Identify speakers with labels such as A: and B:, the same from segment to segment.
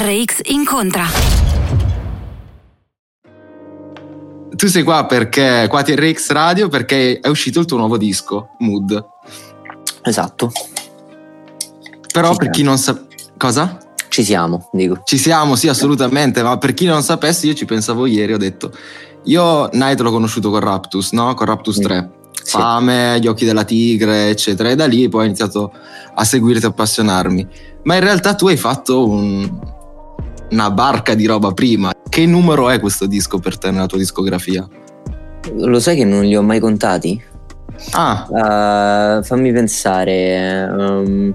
A: TRX incontra.
B: Tu sei qua perché qua TRX Radio perché è uscito il tuo nuovo disco, Mood.
C: Esatto.
B: Però
C: Ci
B: per chi non sa cosa?
C: Ci siamo, dico.
B: Ci siamo, sì, assolutamente, ma per chi non sapesse, io ci pensavo ieri, ho detto io Night l'ho conosciuto con Raptus, no? Con Raptus
C: Mm.
B: 3.
C: Sì.
B: Fame, Gli occhi della tigre, eccetera, e da lì poi ho iniziato a seguirti, a appassionarmi. Ma in realtà tu hai fatto un- una barca di roba prima. Che numero è questo disco per te nella tua discografia?
C: Lo sai che non li ho mai contati?
B: Ah,
C: Uh, fammi pensare. um,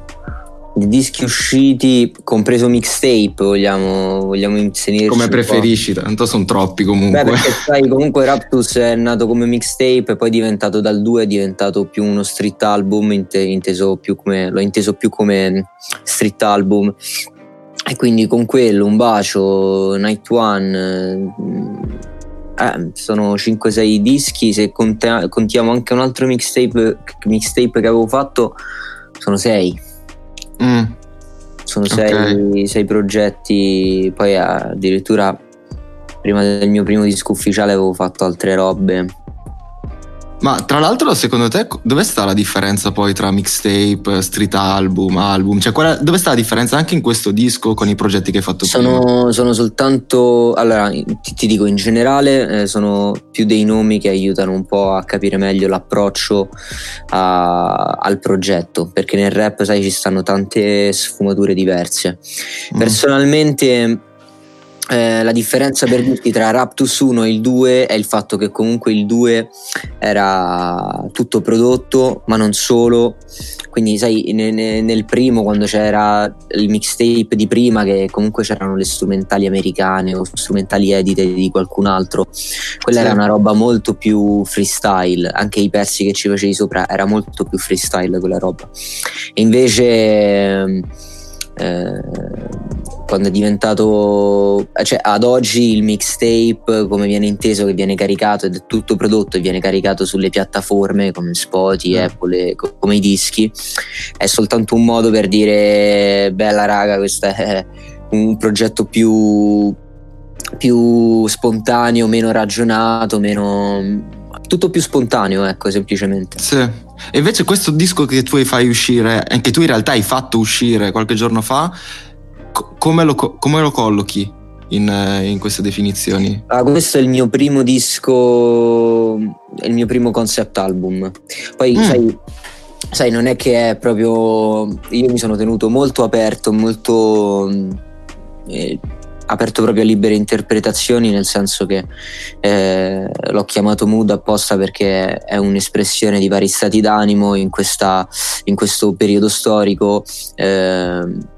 C: di dischi usciti, compreso mixtape, vogliamo, vogliamo inserirci.
B: come preferisci, tanto sono troppi comunque.
C: Beh, perché sai, comunque Raptus è nato come mixtape e poi è diventato dal 2 è diventato più uno street album, inte- inteso più come, l'ho inteso più come street album. E quindi con quello, un bacio, Night One, eh, eh, sono 5-6 dischi, se conta- contiamo anche un altro mixtape, mixtape che avevo fatto, sono 6.
B: Mm,
C: Sono
B: Ok.
C: sei, sei progetti, poi addirittura prima del mio primo disco ufficiale avevo fatto altre robe.
B: Ma tra l'altro, secondo te, dove sta la differenza poi tra mixtape, street album, album? Cioè, è- dove sta la differenza anche in questo disco con i progetti che hai fatto prima?
C: Sono, sono soltanto, allora ti, ti dico in generale, eh, sono più dei nomi che aiutano un po' a capire meglio l'approccio a- al progetto, perché nel rap, sai, ci stanno tante sfumature diverse.
B: Mm.
C: Eh, la differenza per dirti tra Raptus 1 e il 2 è il fatto che comunque il 2 era tutto prodotto, ma non solo. Quindi, sai, ne- ne- nel primo, quando c'era il mixtape di prima, che comunque c'erano le strumentali americane o strumentali edite di qualcun altro, quella
B: Sì.
C: era una roba molto più freestyle. Anche i pezzi che ci facevi sopra era molto più freestyle quella roba. E invece. ehm, eh, quando è diventato cioè ad oggi il mixtape come viene inteso che viene caricato ed è tutto prodotto e viene caricato sulle piattaforme come Spotify,
B: Mm.
C: Apple co- come i dischi è soltanto un modo per dire bella raga questo è un progetto più più spontaneo, meno ragionato, meno tutto più spontaneo, ecco, semplicemente.
B: Sì. E invece questo disco che tu fai uscire, e che tu in realtà hai fatto uscire qualche giorno fa, co- come, lo, co- come lo collochi in, eh, in queste definizioni?
C: Ah, questo è il mio primo disco, è il mio primo concept album. Poi,
B: Mm.
C: sai, sai, non è che è proprio. Io mi sono tenuto molto aperto, molto. eh, aperto proprio a libere interpretazioni, nel senso che eh, l'ho chiamato mood apposta perché è un'espressione di vari stati d'animo in, questa, in questo periodo storico. ehm,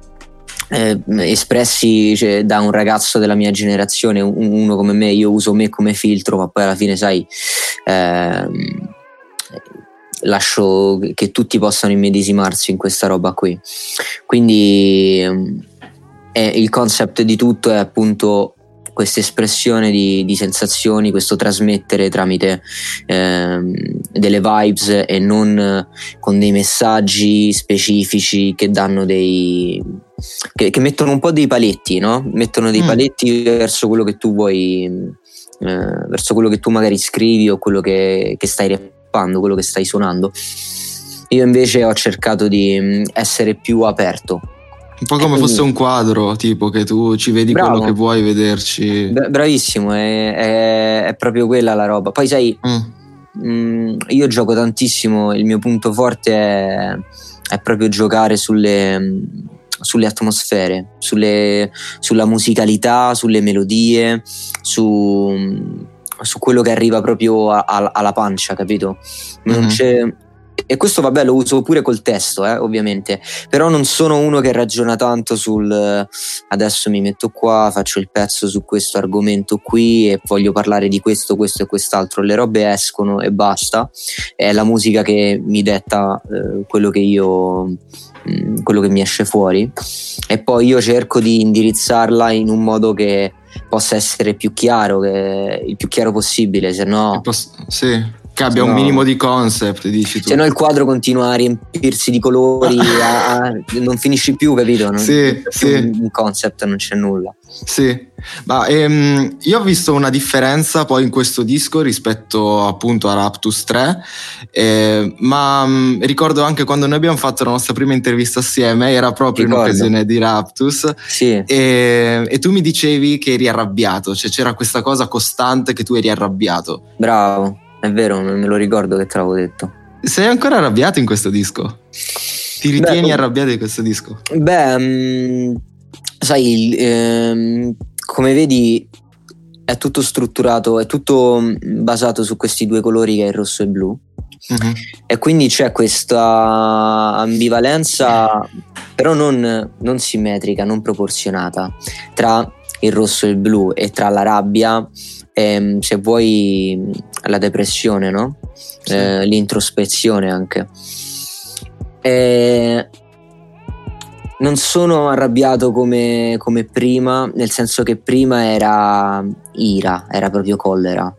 C: eh, espressi cioè, da un ragazzo della mia generazione, un- uno come me, io uso me come filtro, ma poi alla fine, sai, ehm, lascio che tutti possano immedesimarsi in questa roba qui. Quindi, ehm, e il concept di tutto è appunto questa espressione di, di, sensazioni, questo trasmettere tramite ehm, delle vibes e non con dei messaggi specifici che danno dei. Che, che mettono un po' dei paletti, no? Mettono dei mm. paletti verso quello che tu vuoi. Eh, verso quello che tu magari scrivi o quello che, che stai rappando, quello che stai suonando. Io invece ho cercato di mm, essere più aperto
B: un po' come fosse un quadro, tipo che tu ci vedi Bravo. quello che vuoi vederci.
C: Bravissimo, è, è, è, proprio quella la roba. Poi sai, mm. mh, mm, io gioco tantissimo, il mio punto forte è, è proprio giocare sulle, sulle atmosfere, sulle, sulla musicalità, sulle melodie, su, su, quello che arriva proprio a, a, alla pancia, capito? Non mm-hmm. E questo vabbè lo uso pure col testo, eh, ovviamente, però non sono uno che ragiona tanto sul adesso mi metto qua, faccio il pezzo su questo argomento qui e voglio parlare di questo, questo e quest'altro. Le robe escono e basta. È la musica che mi detta eh, quello che io mm, quello che mi esce fuori e poi io cerco di indirizzarla in un modo che possa essere più chiaro, che, il più chiaro possibile, se no...
B: Sì, che abbia no, un minimo di concept, dici tu.
C: Se no il quadro continua a riempirsi di colori, a, a, non finisci più, capito? Non,
B: sì, sì.
C: Un concept, non c'è nulla.
B: Sì, ma ehm, io ho visto una differenza poi in questo disco rispetto appunto a Raptus 3, eh, ma mh, mm, ricordo anche quando noi abbiamo fatto la nostra prima intervista assieme, era proprio ricordo. in occasione di Raptus,
C: sì.
B: e, e, tu mi dicevi che eri arrabbiato, cioè c'era questa cosa costante che tu eri arrabbiato.
C: Bravo è vero, me lo ricordo che te l'avevo detto.
B: Sei ancora arrabbiato in questo disco? Ti ritieni beh, arrabbiato in questo disco?
C: Beh, mh, mm, sai, ehm, come vedi è tutto strutturato, è tutto mm, basato su questi due colori che è il rosso e il blu. Uh-huh. E quindi c'è questa ambivalenza, però non, non simmetrica, non proporzionata, tra il rosso e il blu e tra la rabbia e se vuoi la depressione, no? Sì. Eh, l'introspezione anche. E non sono arrabbiato come, come, prima, nel senso che prima era ira, era proprio collera.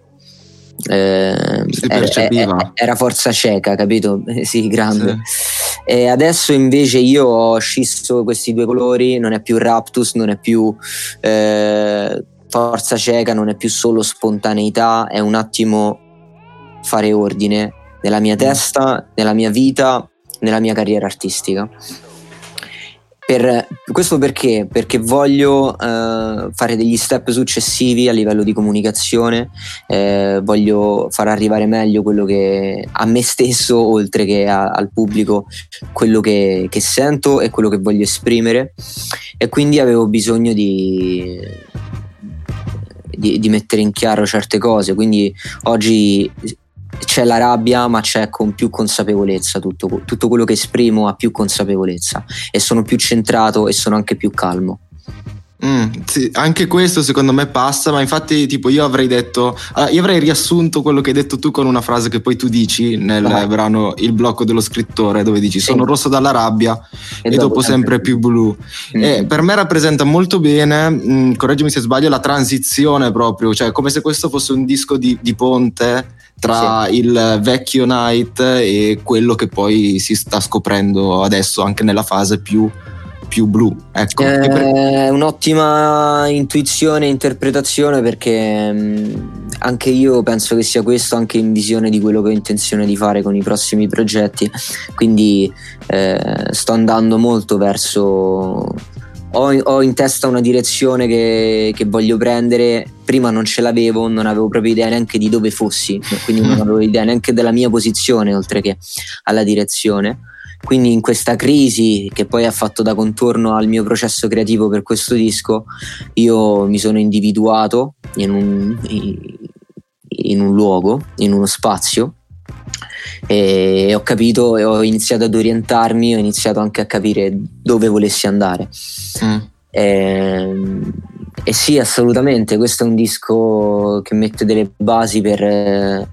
B: Eh, era,
C: era, forza cieca, capito? sì, grande. Sì. E adesso invece io ho scisso questi due colori, non è più Raptus, non è più eh, forza cieca non è più solo spontaneità, è un attimo fare ordine nella mia testa, nella mia vita, nella mia carriera artistica. Per, questo perché? Perché voglio uh, fare degli step successivi a livello di comunicazione, eh, voglio far arrivare meglio quello che a me stesso, oltre che a, al pubblico, quello che, che sento e quello che voglio esprimere. E quindi avevo bisogno di, di, di mettere in chiaro certe cose. Quindi oggi c'è la rabbia, ma c'è con più consapevolezza tutto, tutto, quello che esprimo ha più consapevolezza e sono più centrato e sono anche più calmo.
B: Mm, sì, anche questo secondo me passa, ma infatti tipo io avrei detto, uh, io avrei riassunto quello che hai detto tu con una frase che poi tu dici nel ah. brano Il blocco dello scrittore dove dici sì. sono rosso dalla rabbia e, e dopo, dopo sempre più blu. Mm. E per me rappresenta molto bene, mh, mm, correggimi se sbaglio, la transizione proprio, cioè come se questo fosse un disco di, di ponte tra sì. il vecchio Night e quello che poi si sta scoprendo adesso anche nella fase più più blu. Ecco,
C: è pre- un'ottima intuizione e interpretazione perché mh, mm, anche io penso che sia questo anche in visione di quello che ho intenzione di fare con i prossimi progetti. Quindi eh, sto andando molto verso. Ho, ho in testa una direzione che, che, voglio prendere. Prima non ce l'avevo, non avevo proprio idea neanche di dove fossi, quindi non avevo idea neanche della mia posizione oltre che alla direzione quindi in questa crisi che poi ha fatto da contorno al mio processo creativo per questo disco, io mi sono individuato in un, in un luogo, in uno spazio e ho capito e ho iniziato ad orientarmi, ho iniziato anche a capire dove volessi andare. Mm. E, ehm, e, sì, assolutamente, questo è un disco che mette delle basi per,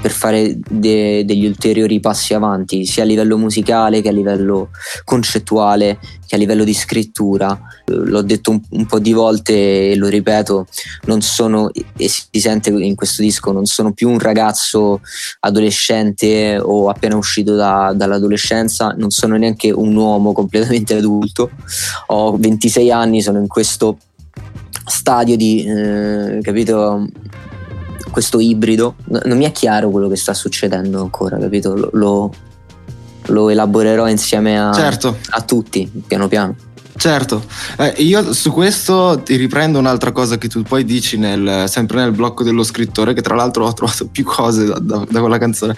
C: per fare de- degli ulteriori passi avanti, sia a livello musicale che a livello concettuale, che a livello di scrittura. L'ho detto un, un po' di volte e lo ripeto, non sono, e si sente in questo disco, non sono più un ragazzo adolescente o appena uscito da, dall'adolescenza, non sono neanche un uomo completamente adulto, ho 26 anni, sono in questo stadio di, eh, capito, questo ibrido. non mi è chiaro quello che sta succedendo ancora, capito? Lo, lo, lo elaborerò insieme a,
B: certo.
C: a tutti, piano piano.
B: Certo, eh, io su questo ti riprendo un'altra cosa che tu poi dici nel, sempre nel blocco dello scrittore, che tra l'altro ho trovato più cose da, da, da quella canzone,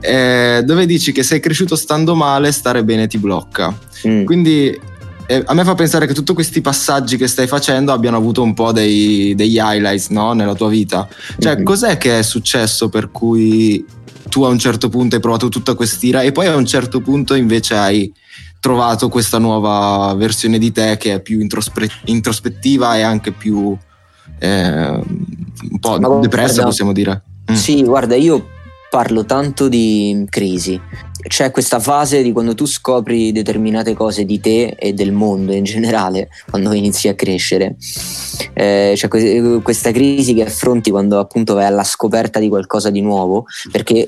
B: eh, dove dici che sei cresciuto stando male, stare bene ti blocca. Mm. Quindi eh, a me fa pensare che tutti questi passaggi che stai facendo abbiano avuto un po' dei, degli highlights no? nella tua vita. Cioè, mm-hmm. cos'è che è successo per cui tu a un certo punto hai provato tutta quest'ira e poi a un certo punto invece hai trovato questa nuova versione di te che è più introspe- introspettiva e anche più eh, un po' Ma depressa, guarda, possiamo dire.
C: Mm. Sì, guarda, io parlo tanto di crisi c'è questa fase di quando tu scopri determinate cose di te e del mondo in generale, quando inizi a crescere. Eh, c'è questa crisi che affronti quando appunto vai alla scoperta di qualcosa di nuovo, perché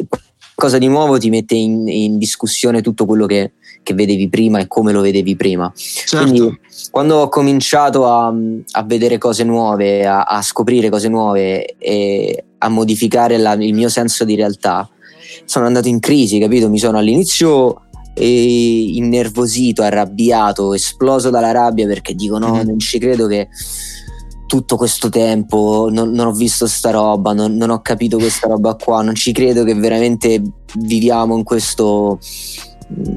C: qualcosa di nuovo ti mette in, in discussione tutto quello che, che, vedevi prima e come lo vedevi prima. Certo. Quindi quando ho cominciato a, a vedere cose nuove, a, a, scoprire cose nuove e a modificare la, il mio senso di realtà, sono andato in crisi, capito? Mi sono all'inizio eh, innervosito, arrabbiato, esploso dalla rabbia perché dico no, mm. non ci credo che tutto questo tempo non, non ho visto sta roba, non, non, ho capito questa roba qua, non ci credo che veramente viviamo in questo mh, mm,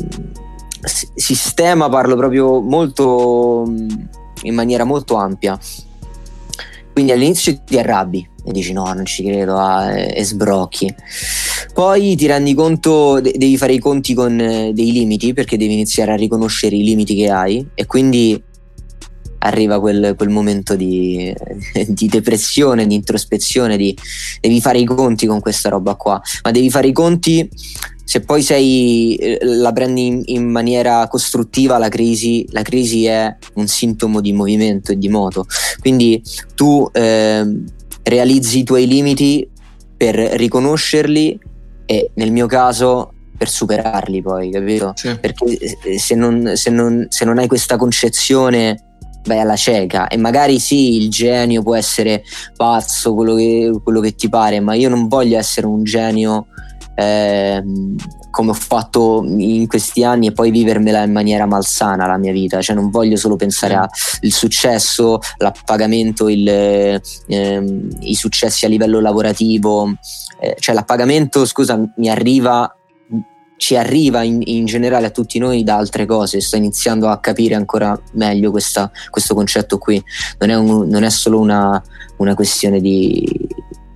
C: sistema, parlo proprio molto mm, in maniera molto ampia. Quindi all'inizio ti arrabbi e dici no, non ci credo, ah, e, e, sbrocchi. Poi ti rendi conto, de- devi fare i conti con eh, dei limiti perché devi iniziare a riconoscere i limiti che hai e quindi arriva quel, quel momento di, di, depressione, di introspezione, di, devi fare i conti con questa roba qua, ma devi fare i conti se poi sei, eh, la prendi in, in, maniera costruttiva la crisi, la crisi è un sintomo di movimento e di moto. Quindi tu eh, realizzi i tuoi limiti per riconoscerli e nel mio caso per superarli poi, capito? Sì. Perché eh, se non, se, non, se non hai questa concezione vai alla cieca e magari sì il genio può essere pazzo quello che, quello che ti pare ma io non voglio essere un genio eh, come ho fatto in questi anni e poi vivermela in maniera malsana la mia vita, cioè non voglio solo pensare al successo, l'appagamento, il, ehm, i successi a livello lavorativo, eh, cioè l'appagamento, scusa, mi arriva ci arriva in, in, generale a tutti noi da altre cose. Sto iniziando a capire ancora meglio questa, questo concetto qui. Non è, un, non è solo una, una questione di,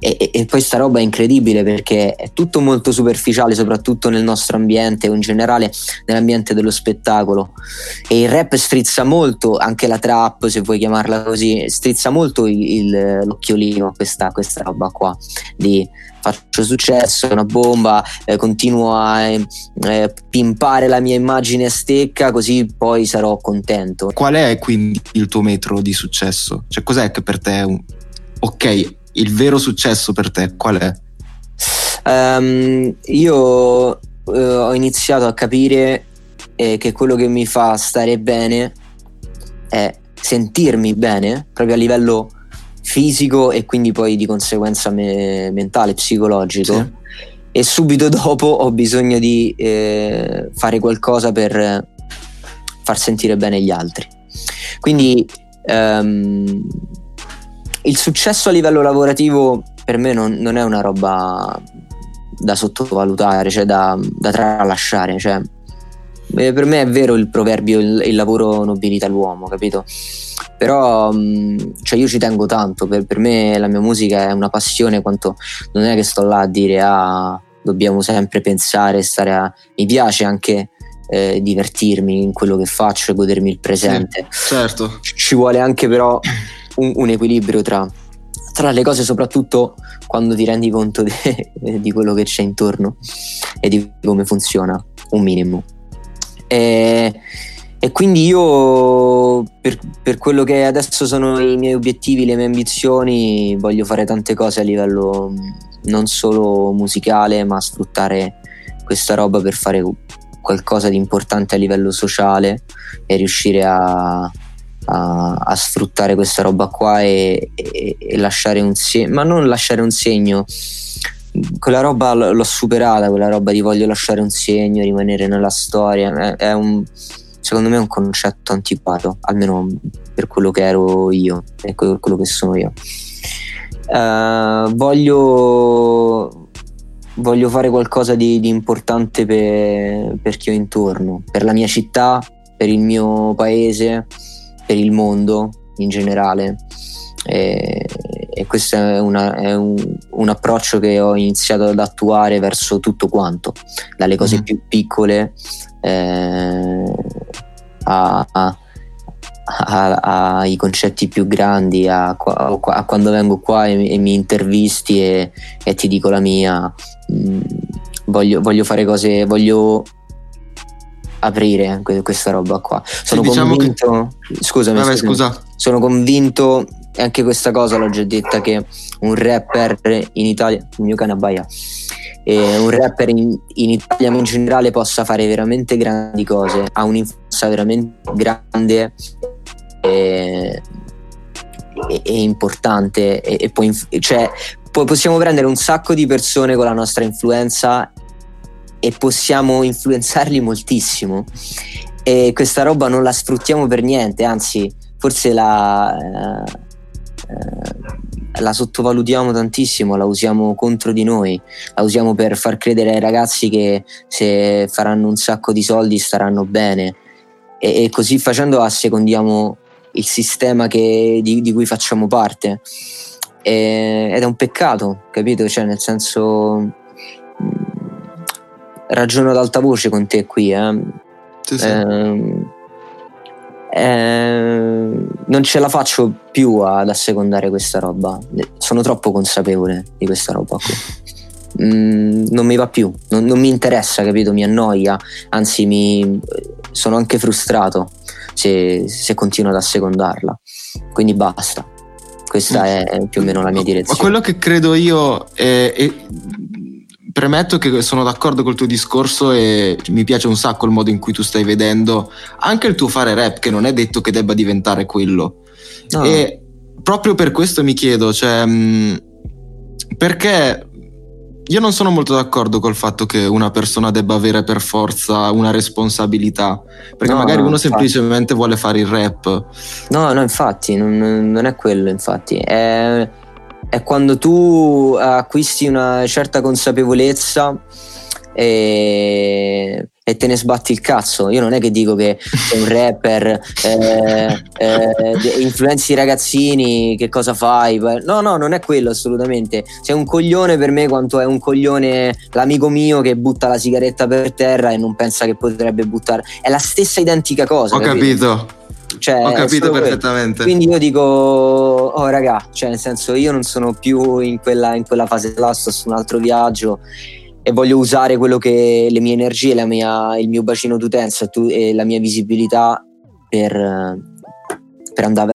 C: e, e, poi sta roba è incredibile perché è tutto molto superficiale, soprattutto nel nostro ambiente o in generale nell'ambiente dello spettacolo. E il rap strizza molto, anche la trap, se vuoi chiamarla così, strizza molto il, il, l'occhiolino questa, questa roba qua di faccio successo, una bomba, eh, continuo a eh, pimpare la mia immagine a stecca, così poi sarò contento.
B: Qual è quindi il tuo metro di successo? Cioè, cos'è che per te è un... Ok, il vero successo per te qual è?
C: Um, io uh, ho iniziato a capire eh, che quello che mi fa stare bene è sentirmi bene proprio a livello fisico e quindi poi di conseguenza me- mentale, psicologico. Sì. E subito dopo ho bisogno di eh, fare qualcosa per far sentire bene gli altri. Quindi um, il successo a livello lavorativo per me non, non è una roba da sottovalutare, cioè da, da tralasciare. Cioè, eh, per me è vero il proverbio il, il lavoro nobilita l'uomo, capito? Però mm, cioè io ci tengo tanto, per, per, me la mia musica è una passione, quanto non è che sto là a dire ah, dobbiamo sempre pensare, stare a... Mi piace anche eh, divertirmi in quello che faccio e godermi il presente.
B: Sì, certo.
C: Ci vuole anche però un, un equilibrio tra tra le cose soprattutto quando ti rendi conto di, di quello che c'è intorno e di come funziona un minimo. E, e quindi io per, per, quello che adesso sono i miei obiettivi, le mie ambizioni, voglio fare tante cose a livello non solo musicale, ma sfruttare questa roba per fare qualcosa di importante a livello sociale e riuscire a, a, a sfruttare questa roba qua e, e, e lasciare un segno, ma non lasciare un segno, quella roba l'ho superata, quella roba di voglio lasciare un segno, rimanere nella storia, è, è un, secondo me è un concetto antiquato, almeno per quello che ero io e per quello che sono io. Uh, voglio, voglio fare qualcosa di, di importante per, per chi ho intorno, per la mia città, per il mio paese per il mondo in generale. E, e questo è, una, è un, un, approccio che ho iniziato ad attuare verso tutto quanto, dalle cose mm. più piccole eh, a, a, a, ai concetti più grandi, a, a quando vengo qua e, e mi intervisti e, e, ti dico la mia. Mm, voglio, voglio fare cose, voglio aprire questa roba qua. Sono sì, diciamo convinto. Che... Scusami, Vabbè, scusa. Sono convinto, e anche questa cosa l'ho già detta, che un rapper in Italia. Il mio cane abbaia. E un rapper in, in Italia in generale possa fare veramente grandi cose, ha un'influenza veramente grande e, e, e importante. E, e poi, cioè, possiamo prendere un sacco di persone con la nostra influenza e possiamo influenzarli moltissimo. E questa roba non la sfruttiamo per niente, anzi forse la, eh, eh, la sottovalutiamo tantissimo, la usiamo contro di noi, la usiamo per far credere ai ragazzi che se faranno un sacco di soldi staranno bene. E, e così facendo assecondiamo il sistema che, di, di, cui facciamo parte. E, ed è un peccato, capito? Cioè nel senso ragiono ad alta voce con te qui. Eh. Sì, sì. Eh, eh, non ce la faccio più ad assecondare questa roba. Sono troppo consapevole di questa roba qui. Mm, non mi va più, non, non, mi interessa, capito? Mi annoia, anzi, mi, sono anche frustrato se, se continuo ad assecondarla. Quindi basta. Questa mm. è più o meno la mia direzione.
B: Ma quello che credo io è, è premetto che sono d'accordo col tuo discorso e mi piace un sacco il modo in cui tu stai vedendo anche il tuo fare rap, che non è detto che debba diventare quello. No. E proprio per questo mi chiedo, cioè, mm, perché io non sono molto d'accordo col fatto che una persona debba avere per forza una responsabilità, perché no, magari no, uno infatti. semplicemente vuole fare il rap.
C: No, no, infatti, non, non è quello, infatti. È è quando tu acquisti una certa consapevolezza e, e, te ne sbatti il cazzo. Io non è che dico che sei un rapper, eh, eh, influenzi i ragazzini, che cosa fai? No, no, non è quello assolutamente. Sei un coglione per me quanto è un coglione l'amico mio che butta la sigaretta per terra e non pensa che potrebbe buttare. È la stessa identica cosa.
B: Ho capito. capito.
C: Cioè,
B: Ho capito perfettamente.
C: Quello. Quindi io dico, oh raga, cioè nel senso io non sono più in quella, in quella fase là, sto su un altro viaggio e voglio usare quello che le mie energie, mia, il mio bacino d'utenza e la mia visibilità per, per andare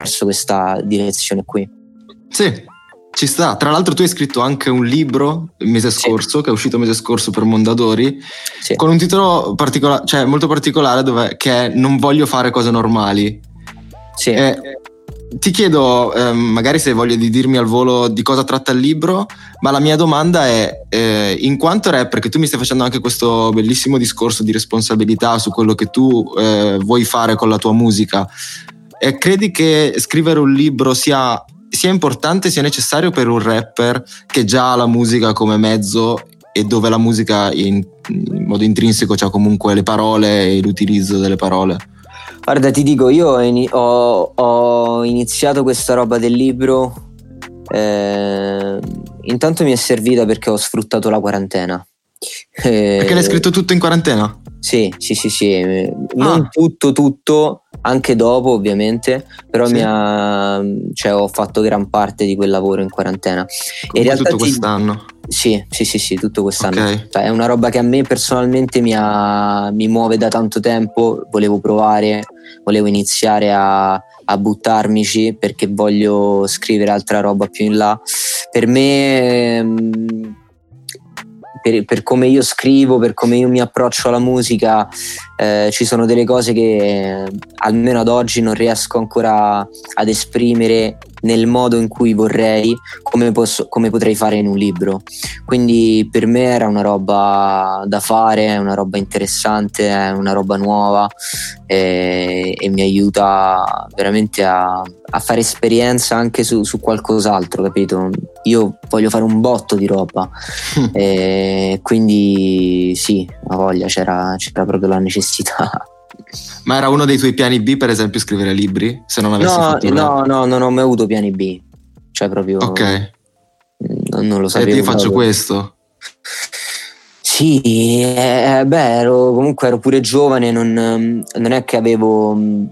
C: Verso questa direzione qui.
B: Sì, ci sta. Tra l'altro tu hai scritto anche un libro il mese
C: Sì.
B: scorso, che è uscito il mese scorso per Mondadori,
C: Sì.
B: con un titolo particola- cioè molto particolare dove, che è Non voglio fare cose normali.
C: Sì.
B: Eh, ti chiedo, ehm, magari se voglio di dirmi al volo di cosa tratta il libro, ma la mia domanda è, eh, in quanto rapper, perché tu mi stai facendo anche questo bellissimo discorso di responsabilità su quello che tu eh, vuoi fare con la tua musica, eh, credi che scrivere un libro sia, sia importante, sia necessario per un rapper che già ha la musica come mezzo e dove la musica in, in modo intrinseco c'ha comunque le parole e l'utilizzo delle parole?
C: Guarda, ti dico, io ho, ho- iniziato questa roba del libro. eh, intanto mi è servita perché ho sfruttato la quarantena. Eh,
B: Perché l'hai scritto tutto in quarantena?
C: Sì, sì, sì, sì. eh, Non
B: Ah.
C: tutto, tutto, anche dopo, ovviamente. Però
B: Sì.
C: mi ha, cioè, ho fatto gran parte di quel lavoro in quarantena.
B: Comunque
C: in realtà
B: tutto
C: ti-
B: quest'anno.
C: Sì, sì, sì, sì, tutto quest'anno.
B: Ok.
C: Cioè, è una roba che a me personalmente mi, ha- mi muove da tanto tempo. Volevo provare, volevo iniziare a, a buttarmici perché voglio scrivere altra roba più in là. Per me, ehm, per, per come io scrivo, per come io mi approccio alla musica, eh, ci sono delle cose che eh, almeno ad oggi non riesco ancora ad esprimere nel modo in cui vorrei, come, posso- come potrei fare in un libro. Quindi per me era una roba da fare, è una roba interessante, è una roba nuova e, e mi aiuta veramente a, a fare esperienza anche su, su qualcos'altro, capito? Io voglio fare un botto di roba e quindi sì, ha voglia, c'era, c'era proprio la necessità.
B: Ma era uno dei tuoi piani B, per esempio, scrivere libri? Se non avessi
C: No,
B: fatto il
C: no, no, non ho mai avuto piani B. Cioè proprio...
B: Ok,
C: Non, non lo
B: e
C: sapevo.
B: io faccio
C: proprio.
B: questo.
C: Sì, eh, beh, ero, comunque ero pure giovane, non, ehm, non è che avevo... mm,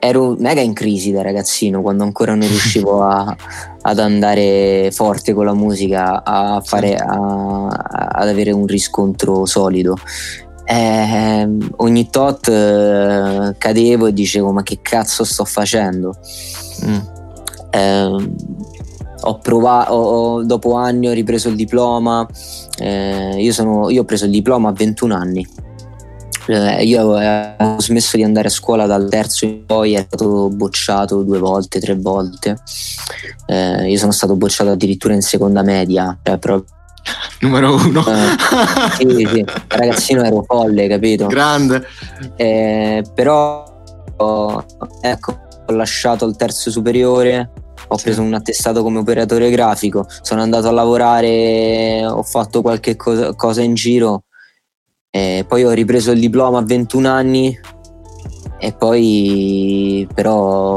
C: Ero mega in crisi da ragazzino quando ancora non riuscivo a- ad andare forte con la musica, a fare, a- ad avere un riscontro solido. Eh, ogni tot eh, cadevo e dicevo ma che cazzo sto facendo?
B: Mm.
C: Ehm, ho provato, ho- dopo anni ho ripreso il diploma. eh, io, sono- io ho preso il diploma a 21 anni. Eh, io avevo smesso di andare a scuola dal terzo in poi, ero stato bocciato due volte, tre volte. Eh, io sono stato bocciato addirittura in seconda media, cioè proprio,
B: Numero uno.
C: Eh, sì, sì, ragazzino ero folle, capito?
B: Grande.
C: Eh, però ecco, ho lasciato il terzo superiore, ho
B: Sì.
C: preso un attestato come operatore grafico, sono andato a lavorare, ho fatto qualche cosa, cosa in giro, e poi ho ripreso il diploma a 21 anni e poi però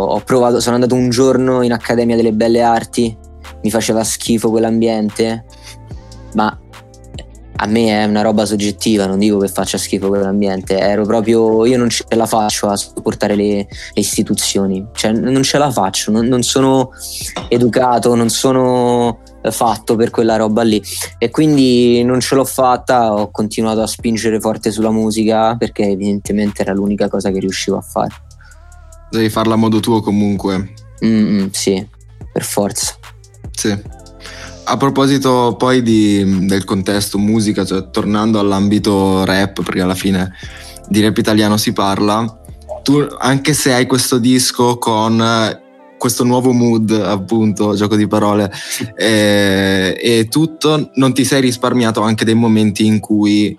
C: ho provato, sono andato un giorno in Accademia delle Belle Arti, mi faceva schifo quell'ambiente, ma a me è una roba soggettiva, non dico che faccia schifo quell'ambiente, ero proprio, io non ce la faccio a supportare le, le istituzioni, cioè non ce la faccio, non, non sono educato, non sono eh, fatto per quella roba lì e quindi non ce l'ho fatta, ho continuato a spingere forte sulla musica perché evidentemente era l'unica cosa che riuscivo a fare.
B: Devi farla a modo tuo comunque.
C: Mm, mm, sì, per forza.
B: Sì. A proposito poi di- del contesto musica, cioè tornando all'ambito rap, perché alla fine di rap italiano si parla, tu anche se hai questo disco con eh, questo nuovo mood, appunto, gioco di parole, e, e tutto, non ti sei risparmiato anche dei momenti in cui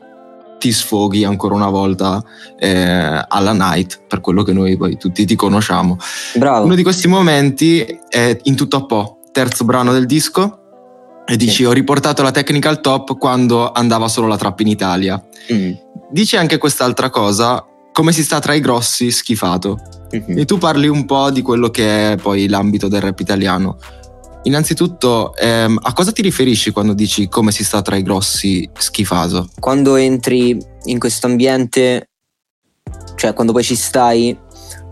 B: ti sfoghi ancora una volta eh, alla night, per quello che noi poi tutti ti conosciamo.
C: Bravo.
B: Uno di questi momenti è in tutto a po', terzo brano del disco, e dici
C: Sì.
B: ho riportato la tecnica al top quando andava solo la trap in Italia.
C: Mm.
B: Dici anche quest'altra cosa, come si sta tra i grossi schifato.
C: Mhm.
B: E tu parli un po' di quello che è poi l'ambito del rap italiano. Innanzitutto, ehm, a cosa ti riferisci quando dici come si sta tra i grossi schifaso?
C: Quando entri in questo ambiente, cioè quando poi ci stai,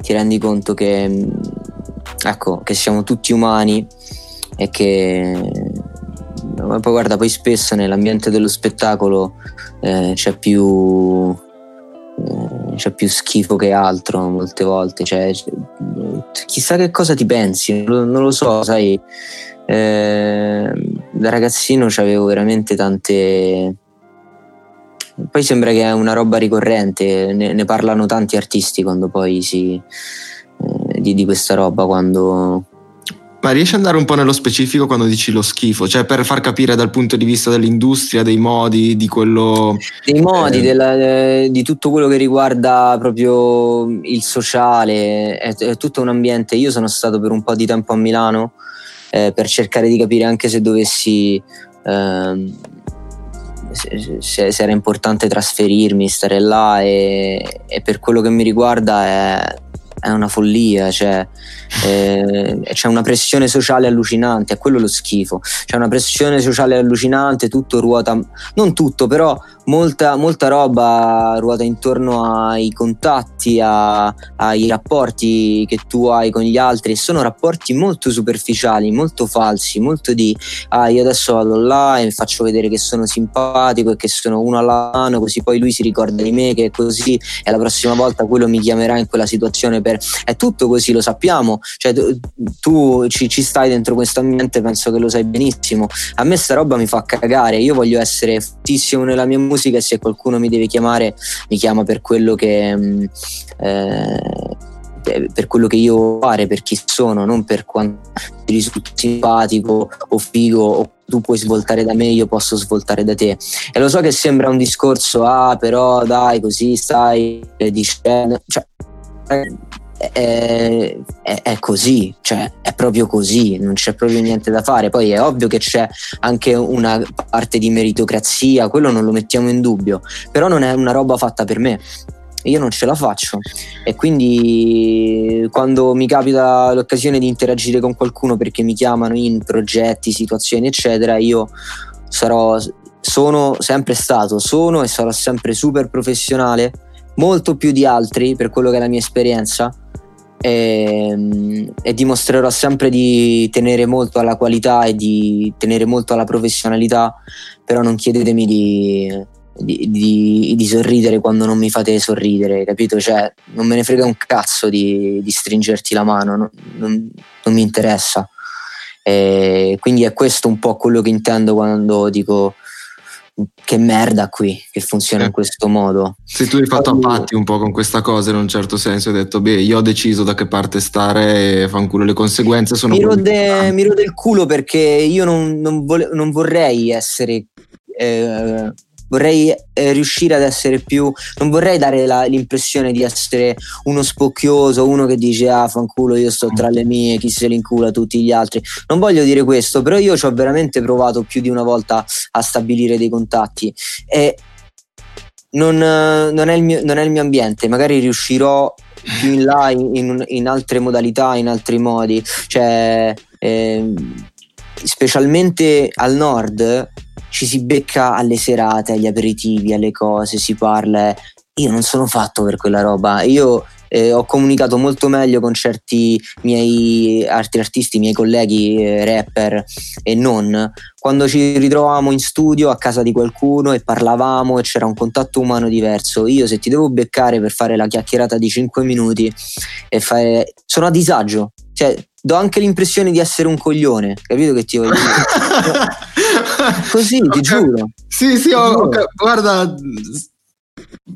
C: ti rendi conto che, mm, ecco, che siamo tutti umani e che ma poi guarda, poi spesso nell'ambiente dello spettacolo eh, c'è più eh, c'è più schifo che altro molte volte, cioè, chissà che cosa ti pensi, non lo, non lo so, sai, eh, da ragazzino avevo veramente tante... Poi sembra che è una roba ricorrente, ne, ne parlano tanti artisti quando poi si... eh, di, di questa roba, quando...
B: Ma riesci ad andare un po' nello specifico quando dici lo schifo? Cioè per far capire dal punto di vista dell'industria, dei modi, di quello...
C: dei modi,
B: Eh.
C: della- eh, di tutto quello che riguarda proprio il sociale, è, è tutto un ambiente. Io sono stato per un po' di tempo a Milano eh, per cercare di capire anche se dovessi, ehm, se, se- se era importante trasferirmi, stare là e, e per quello che mi riguarda è, è una follia, cioè, eh, c'è una pressione sociale allucinante, è quello lo schifo, c'è una pressione sociale allucinante, tutto ruota, non tutto, però molta, molta roba ruota intorno ai contatti, a- ai rapporti che tu hai con gli altri, sono rapporti molto superficiali, molto falsi, molto di ah io adesso vado là e faccio vedere che sono simpatico e che sono uno alla mano, così poi lui si ricorda di me che è così e la prossima volta quello mi chiamerà in quella situazione per... È tutto così, lo sappiamo, cioè tu, tu ci, ci stai dentro questo ambiente, penso che lo sai benissimo. A me sta roba mi fa cagare, io voglio essere fortissimo nella mia musica e se qualcuno mi deve chiamare mi chiama per quello che... mm, eh, per quello che io voglio fare, per chi sono, non per quanto ti risulti simpatico o figo o tu puoi svoltare da me, io posso svoltare da te. E lo so che sembra un discorso, ah, però dai, così stai dicendo, cioè, è, è- è così, cioè proprio così, non c'è proprio niente da fare. Poi è ovvio che c'è anche una parte di meritocrazia, quello non lo mettiamo in dubbio, però non è una roba fatta per me. Io non ce la faccio e quindi quando mi capita l'occasione di interagire con qualcuno perché mi chiamano in progetti, situazioni, eccetera, io sarò, sono sempre stato, sono e sarò sempre super professionale, molto più di altri per quello che è la mia esperienza. E, e dimostrerò sempre di tenere molto alla qualità e di tenere molto alla professionalità, però non chiedetemi di, di, di- di sorridere quando non mi fate sorridere, capito? Cioè, non me ne frega un cazzo di, di stringerti la mano, non, non- non mi interessa. E quindi è questo un po' quello che intendo quando dico che merda qui, che funziona in
B: Eh.
C: questo modo.
B: Se tu hai fatto a
C: Quando-
B: patti un po' con questa cosa in un certo senso, hai detto, beh, io ho deciso da che parte stare e fanculo le conseguenze sono...
C: mi rode,
B: importanti."
C: mi rode il culo perché io non, non vole- non vorrei essere. eh, vorrei eh, riuscire ad essere più. Non vorrei dare la- l'impressione di essere uno spocchioso, uno che dice ah fanculo io sto tra le mie, chi se li incula tutti gli altri. Non voglio dire questo, però io ci ho veramente provato più di una volta a stabilire dei contatti e non, eh, non è, il mio, non è il mio ambiente, magari riuscirò più in là in, in- altre modalità, in altri modi, cioè ehm, specialmente al nord ci si becca alle serate, agli aperitivi, alle cose, si parla. Io non sono fatto per quella roba. Io eh, ho comunicato molto meglio con certi miei altri artisti, miei colleghi eh, rapper e non, quando ci ritrovavamo in studio a casa di qualcuno e parlavamo e c'era un contatto umano diverso. Io se ti devo beccare per fare la chiacchierata di 5 minuti e fare... sono a disagio. Cioè, do anche l'impressione di essere un coglione, capito che ti voglio dire? Così, ti
B: Ok.
C: giuro.
B: Sì, sì, ho-
C: Giuro.
B: cap- guarda,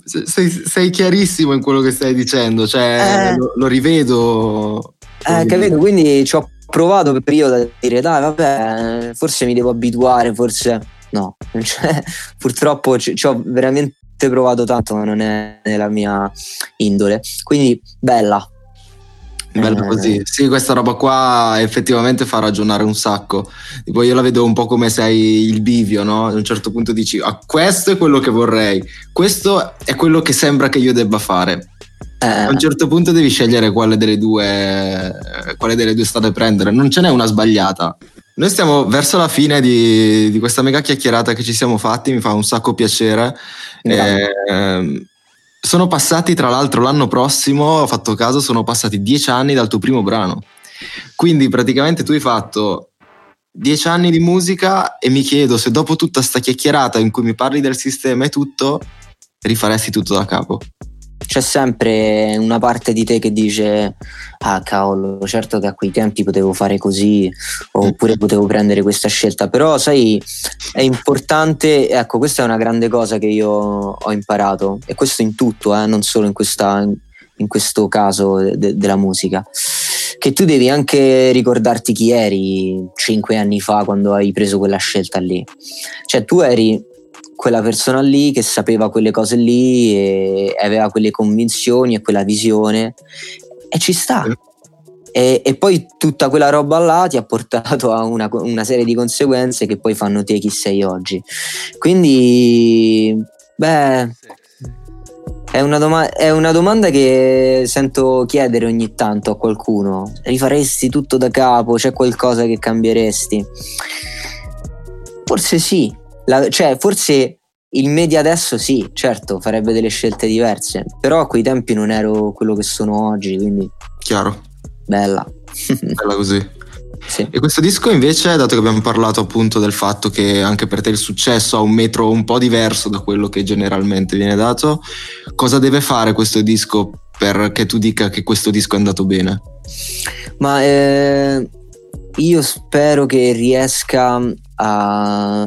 B: sei, sei chiarissimo in quello che stai dicendo, cioè
C: Eh.
B: lo, lo rivedo
C: Eh, capito? Quindi ci ho provato per periodo a dire dai vabbè, forse mi devo abituare, forse no. Cioè, purtroppo ci, ci ho veramente provato tanto, ma non è nella mia indole. Quindi bella,
B: Bello così. Sì, questa roba qua effettivamente fa ragionare un sacco. Tipo, io la vedo un po' come sei il bivio, no? A un certo punto dici, ah, questo è quello che vorrei, questo è quello che sembra che io debba fare. Eh. A un certo punto devi scegliere quale delle due, quale delle due strade prendere. Non ce n'è una sbagliata. Noi stiamo verso la fine di, di, questa mega chiacchierata che ci siamo fatti, mi fa un sacco piacere. Eh, sono passati, tra l'altro, l'anno prossimo, ho fatto caso, sono passati dieci anni dal tuo primo brano. Quindi praticamente tu hai fatto dieci anni di musica e mi chiedo se dopo tutta sta chiacchierata in cui mi parli del sistema e tutto, rifaresti tutto da capo
C: c'è sempre una parte di te che dice ah cavolo certo che a quei tempi potevo fare così oppure potevo prendere questa scelta. Però sai è importante ecco questa è una grande cosa che io ho imparato e questo in tutto eh, non solo in, questa, in questo caso de- della musica. Che tu devi anche ricordarti chi eri cinque anni fa quando hai preso quella scelta lì. Cioè tu eri quella persona lì che sapeva quelle cose lì e aveva quelle convinzioni e quella visione e ci sta. E, e, poi tutta quella roba là ti ha portato a una, una, serie di conseguenze che poi fanno te chi sei oggi. Quindi, beh, è una, doma- è una domanda che sento chiedere ogni tanto a qualcuno. Rifaresti tutto da capo? C'è qualcosa che cambieresti? Forse sì, la, cioè, forse il media adesso sì, certo, farebbe delle scelte diverse, però a quei tempi non ero quello che sono oggi, quindi...
B: Chiaro.
C: Bella.
B: Bella così. Sì. E questo disco invece, dato che abbiamo parlato appunto del fatto che anche per te il successo ha un metro un po' diverso da quello che generalmente viene dato, cosa deve fare questo disco perché tu dica che questo disco è andato bene?
C: Ma eh, io spero che riesca a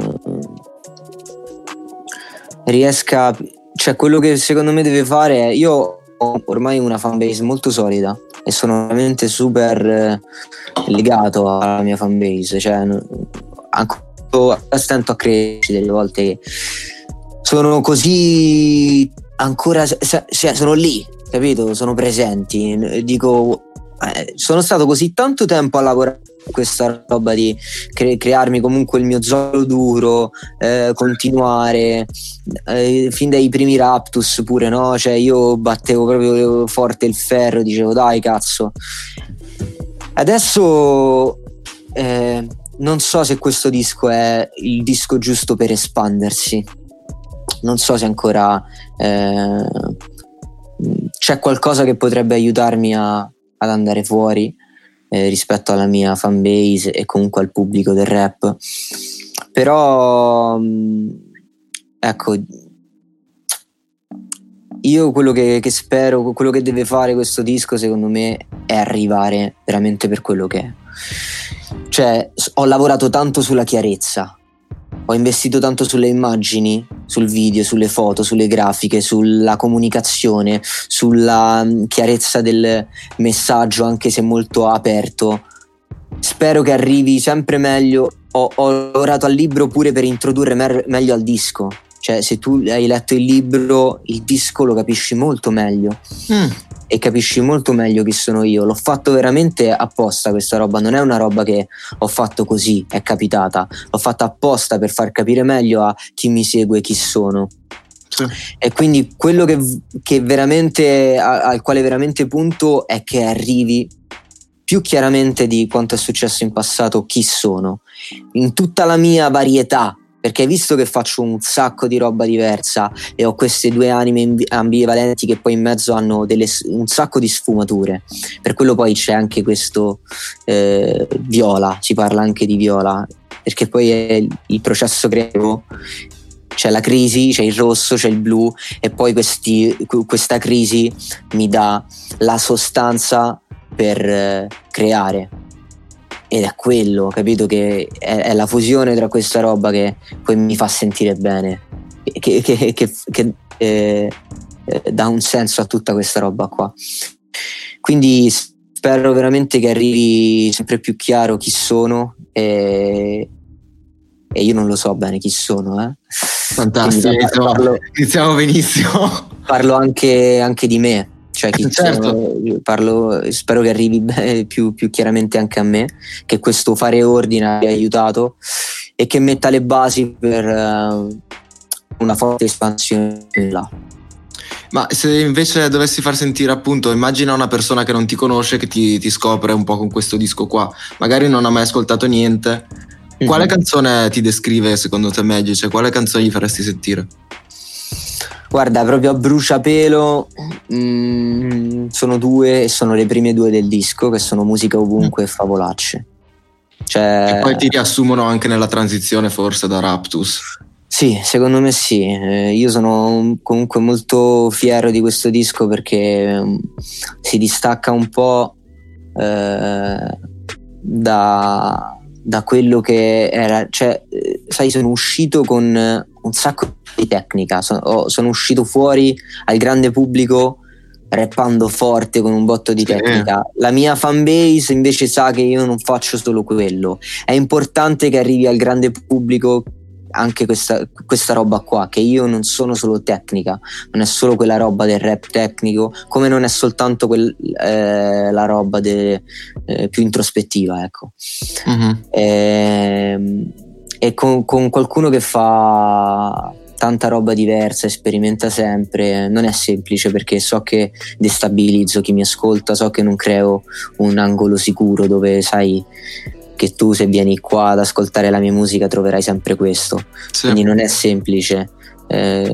C: riesca, cioè quello che secondo me deve fare è, io ho ormai una fanbase molto solida e sono veramente super eh, legato alla mia fanbase, cioè ancora stento a crescere delle volte sono così ancora sono lì, capito? Sono presenti. Dico, eh, sono stato così tanto tempo a lavorare questa roba di cre- crearmi comunque il mio zolo duro, eh, continuare, eh, fin dai primi Raptus pure, no? Cioè io battevo proprio forte il ferro, dicevo dai cazzo. Adesso eh, non so se questo disco è il disco giusto per espandersi, non so se ancora eh, c'è qualcosa che potrebbe aiutarmi a, ad andare fuori eh, rispetto alla mia fanbase e comunque al pubblico del rap. Però, mm, ecco, io quello che, che, spero, quello che deve fare questo disco, secondo me, è arrivare veramente per quello che è. Cioè, ho lavorato tanto sulla chiarezza, ho investito tanto sulle immagini, sul video, sulle foto, sulle grafiche, sulla comunicazione, sulla mm, chiarezza del messaggio, anche se molto aperto. Spero che arrivi sempre meglio. Ho, ho lavorato al libro pure per introdurre mer- meglio al disco. Cioè, se tu hai letto il libro, il disco lo capisci molto meglio. Mm e capisci molto meglio chi sono io. L'ho fatto veramente apposta questa roba, non è una roba che ho fatto così, è capitata. L'ho fatta apposta per far capire meglio a chi mi segue chi sono. Sì. E quindi quello che, che veramente, al quale veramente punto è che arrivi più chiaramente di quanto è successo in passato chi sono, in tutta la mia varietà perché visto che faccio un sacco di roba diversa e ho queste due anime ambivalenti che poi in mezzo hanno delle, un sacco di sfumature, per quello poi c'è anche questo eh, viola, si parla anche di viola, perché poi è il processo creativo c'è la crisi, c'è il rosso, c'è il blu e poi questi, questa crisi mi dà la sostanza per eh, creare ed è quello, capito? Che è, è, la fusione tra questa roba che poi mi fa sentire bene, che, che, che, che eh, dà un senso a tutta questa roba qua. Quindi spero veramente che arrivi sempre più chiaro chi sono e, e io non lo so bene chi sono. Eh.
B: Fantastico, parlo, iniziamo benissimo.
C: Parlo anche, anche di me, cioè chi certo. sono, parlo, spero che arrivi più, più, chiaramente anche a me, che questo fare ordine abbia aiutato e che metta le basi per uh, una forte espansione là.
B: Ma se invece dovessi far sentire appunto, immagina una persona che non ti conosce, che ti, ti scopre un po' con questo disco qua, magari non ha mai ascoltato niente, quale mm-hmm. canzone ti descrive secondo te meglio? Cioè, quale canzone gli faresti sentire?
C: Guarda, proprio a bruciapelo mh, mm, sono due e sono le prime due del disco che sono Musica ovunque mm. e Favolacce.
B: Cioè... E poi ti riassumono anche nella transizione forse da Raptus.
C: Sì, secondo me sì. Eh, io sono comunque molto fiero di questo disco perché um, si distacca un po' eh, da, da, quello che era. Cioè, eh, sai, sono uscito con un sacco di tecnica, sono, sono uscito fuori al grande pubblico rappando forte con un botto di tecnica. La mia fanbase invece sa che io non faccio solo quello. È importante che arrivi al grande pubblico anche questa, questa, roba qua, che io non sono solo tecnica, non è solo quella roba del rap tecnico, come non è soltanto quel, eh, la roba de, eh, più introspettiva, ecco. Mm-hmm. E, ehm, e con, con qualcuno che fa tanta roba diversa, sperimenta sempre, non è semplice perché so che destabilizzo chi mi ascolta, so che non creo un angolo sicuro dove sai che tu se vieni qua ad ascoltare la mia musica troverai sempre questo. Sì. Quindi non è semplice. Eh,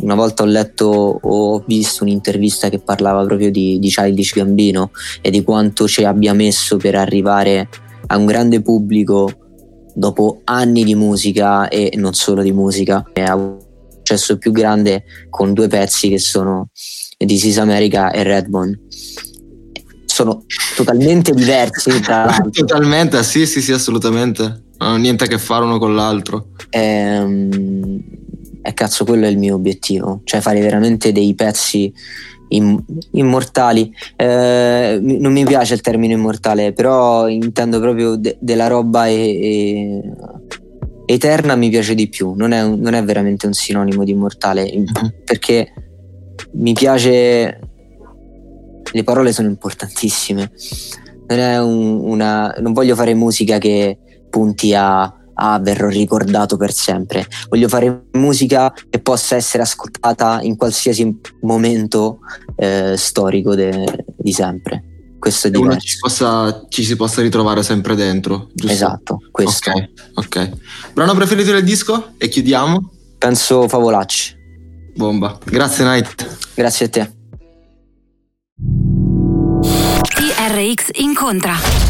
C: una volta ho letto o ho visto un'intervista che parlava proprio di, di Childish Gambino e di quanto ci abbia messo per arrivare a un grande pubblico dopo anni di musica e non solo di musica. Ha un successo più grande con due pezzi che sono This is America e Redbone sono totalmente diversi tra l'altro.
B: Totalmente, sì, sì, sì, assolutamente. Non hanno niente a che fare uno con l'altro.
C: Ehm, e cazzo, quello è il mio obiettivo, cioè fare veramente dei pezzi immortali. Eh, non mi piace il termine immortale, però intendo proprio de- della roba e, e eterna mi piace di più, non è, un, non è, veramente un sinonimo di immortale, mm-hmm. perché mi piace le parole sono importantissime. Non, un, una, non voglio fare musica che punti a ah, verrò ricordato per sempre. Voglio fare musica che possa essere ascoltata in qualsiasi momento eh, storico de, di sempre. Questo è diverso.
B: Ci, possa, ci, si possa ritrovare sempre dentro. Giusto?
C: Esatto, questo.
B: Ok, ok. Brano preferito del disco? E chiudiamo?
C: Penso Favolacci.
B: Bomba. Grazie Night.
C: Grazie a te.
A: TRX incontra.